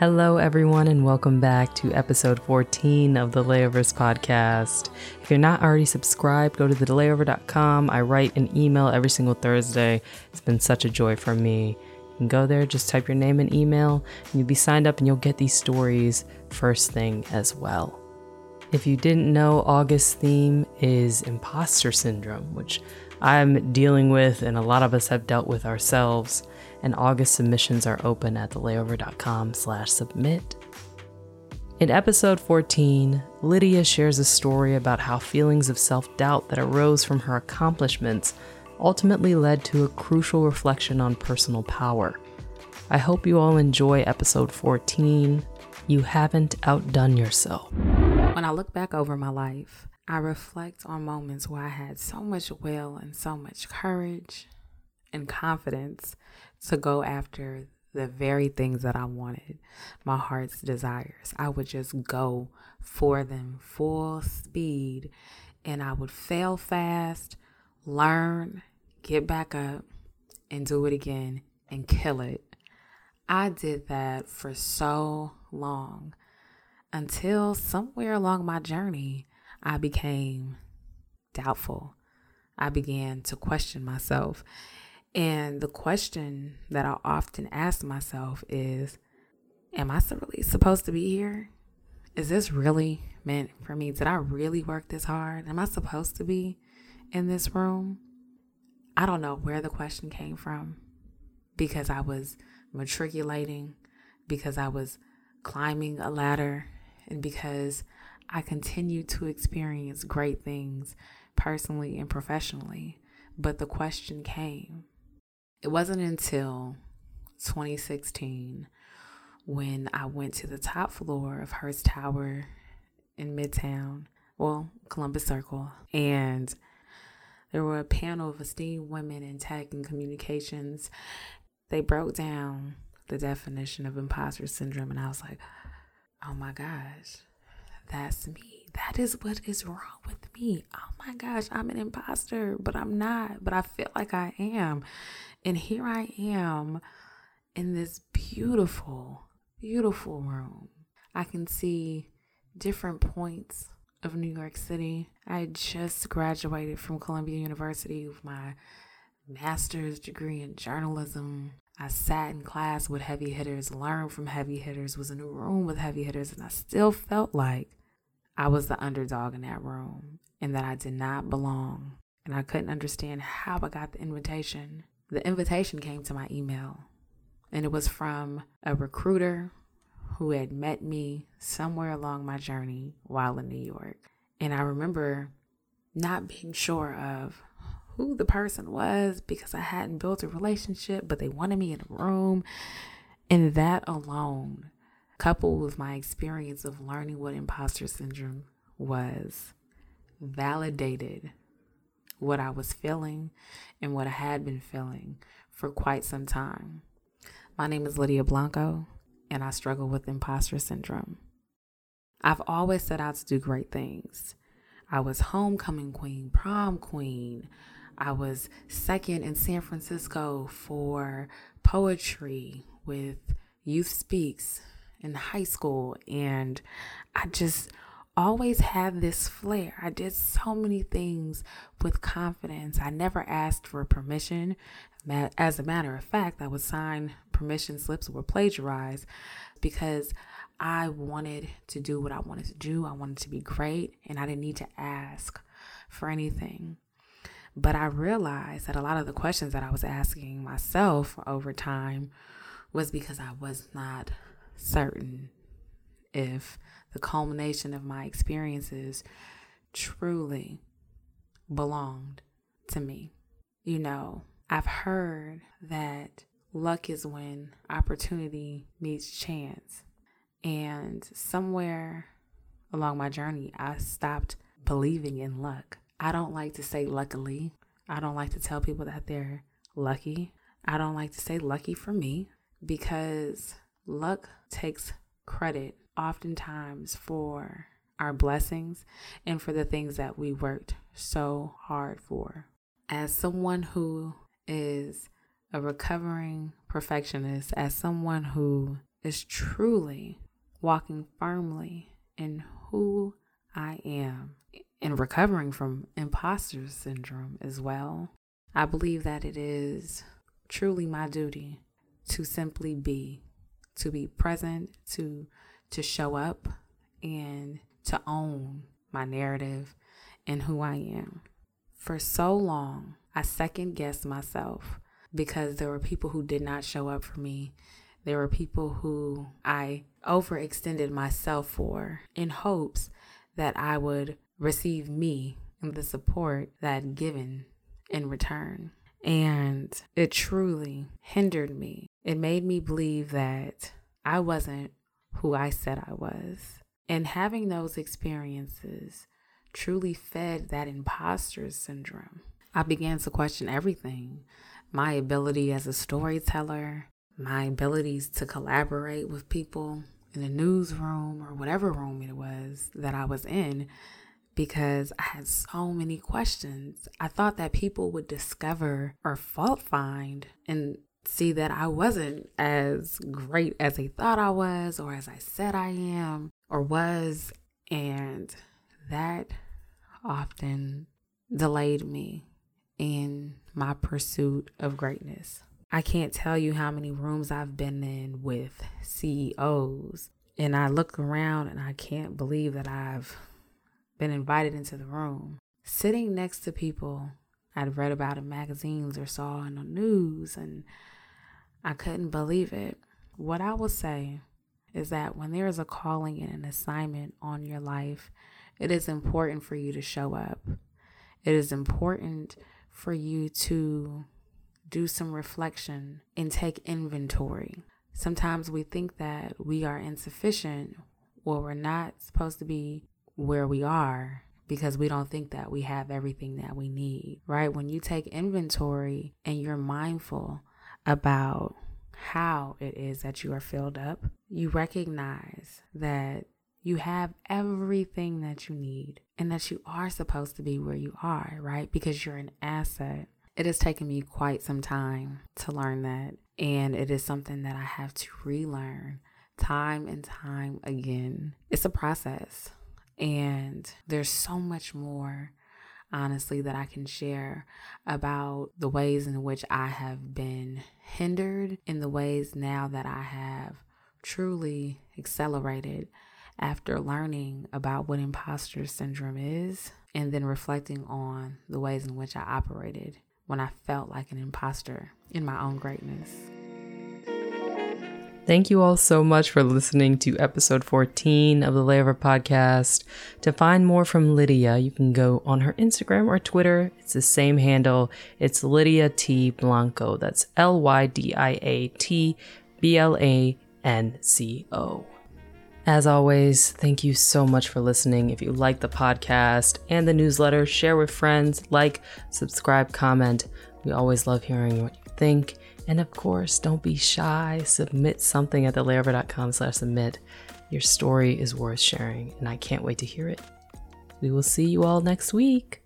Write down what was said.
Hello, everyone, and welcome back to episode 14 of the Layovers podcast. If you're not already subscribed, go to thelayover.com. I write an email every single Thursday. It's been such a joy for me. You can go there, just type your name and email, and you'll be signed up, and you'll get these stories first thing as well. If you didn't know, August's theme is imposter syndrome, which I'm dealing with, and a lot of us have dealt with ourselves and August submissions are open at thelayover.com slash submit. In episode 14, Lydia shares a story about how feelings of self-doubt that arose from her accomplishments ultimately led to a crucial reflection on personal power. I hope you all enjoy episode 14. You haven't outdone yourself. When I look back over my life, I reflect on moments where I had so much will and so much courage and confidence to go after the very things that I wanted, my heart's desires. I would just go for them full speed and I would fail fast, learn, get back up, and do it again and kill it. I did that for so long until somewhere along my journey, I became doubtful. I began to question myself. And the question that I often ask myself is Am I really supposed to be here? Is this really meant for me? Did I really work this hard? Am I supposed to be in this room? I don't know where the question came from because I was matriculating, because I was climbing a ladder, and because I continued to experience great things personally and professionally. But the question came it wasn't until 2016 when I went to the top floor of Hearst Tower in Midtown, well, Columbus Circle, and there were a panel of esteemed women in tech and communications. They broke down the definition of imposter syndrome, and I was like, oh my gosh, that's me. That is what is wrong with me. Oh my gosh, I'm an imposter, but I'm not, but I feel like I am. And here I am in this beautiful, beautiful room. I can see different points of New York City. I just graduated from Columbia University with my master's degree in journalism. I sat in class with heavy hitters, learned from heavy hitters, was in a room with heavy hitters, and I still felt like I was the underdog in that room and that I did not belong. And I couldn't understand how I got the invitation the invitation came to my email, and it was from a recruiter who had met me somewhere along my journey while in New York. And I remember not being sure of who the person was because I hadn't built a relationship, but they wanted me in a room. And that alone, coupled with my experience of learning what imposter syndrome was, validated what I was feeling and what I had been feeling for quite some time. My name is Lydia Blanco, and I struggle with imposter syndrome. I've always set out to do great things. I was homecoming queen, prom queen. I was second in San Francisco for poetry with Youth Speaks in high school. And I just always had this flair. I did so many things with confidence. I never asked for permission. As a matter of fact, I would sign permission slips or plagiarize because I wanted to do what I wanted to do. I wanted to be great and I didn't need to ask for anything. But I realized that a lot of the questions that I was asking myself over time was because I was not certain if the culmination of my experiences truly belonged to me. You know, I've heard that luck is when opportunity meets chance. And somewhere along my journey, I stopped believing in luck. I don't like to say luckily. I don't like to tell people that they're lucky. I don't like to say lucky for me because luck takes credit oftentimes for our blessings and for the things that we worked so hard for. As someone who is a recovering perfectionist, as someone who is truly walking firmly in who I am and recovering from imposter syndrome as well. I believe that it is truly my duty to simply be, to be present, to to show up and to own my narrative and who I am. For so long, I second guessed myself because there were people who did not show up for me. There were people who I overextended myself for in hopes that I would receive me and the support that I'd given in return. And it truly hindered me. It made me believe that I wasn't who I said I was. And having those experiences truly fed that imposter syndrome. I began to question everything my ability as a storyteller, my abilities to collaborate with people in the newsroom or whatever room it was that I was in because I had so many questions. I thought that people would discover or fault find and see that I wasn't as great as they thought I was or as I said I am or was. And that often delayed me in my pursuit of greatness. I can't tell you how many rooms I've been in with CEOs, and I look around and I can't believe that I've been invited into the room. Sitting next to people I'd read about in magazines or saw in the news, and I couldn't believe it. What I will say is that when there is a calling and an assignment on your life, it is important for you to show up. It is important for you to do some reflection and take inventory. Sometimes we think that we are insufficient or we're not supposed to be where we are because we don't think that we have everything that we need, right? When you take inventory and you're mindful about how it is that you are filled up, you recognize that you have everything that you need and that you are supposed to be where you are, right? Because you're an asset. It has taken me quite some time to learn that. And it is something that I have to relearn time and time again. It's a process. And there's so much more, honestly, that I can share about the ways in which I have been hindered, in the ways now that I have truly accelerated after learning about what imposter syndrome is and then reflecting on the ways in which I operated when I felt like an imposter in my own greatness. Thank you all so much for listening to episode 14 of the Layover Podcast. To find more from Lydia, you can go on her Instagram or Twitter. It's the same handle. It's Lydia T. Blanco. That's L Y D I A T B L A N C O. As always, thank you so much for listening. If you like the podcast and the newsletter, share with friends, like, subscribe, comment. We always love hearing what you think. And of course, don't be shy. Submit something at thelayover.com slash submit. Your story is worth sharing, and I can't wait to hear it. We will see you all next week.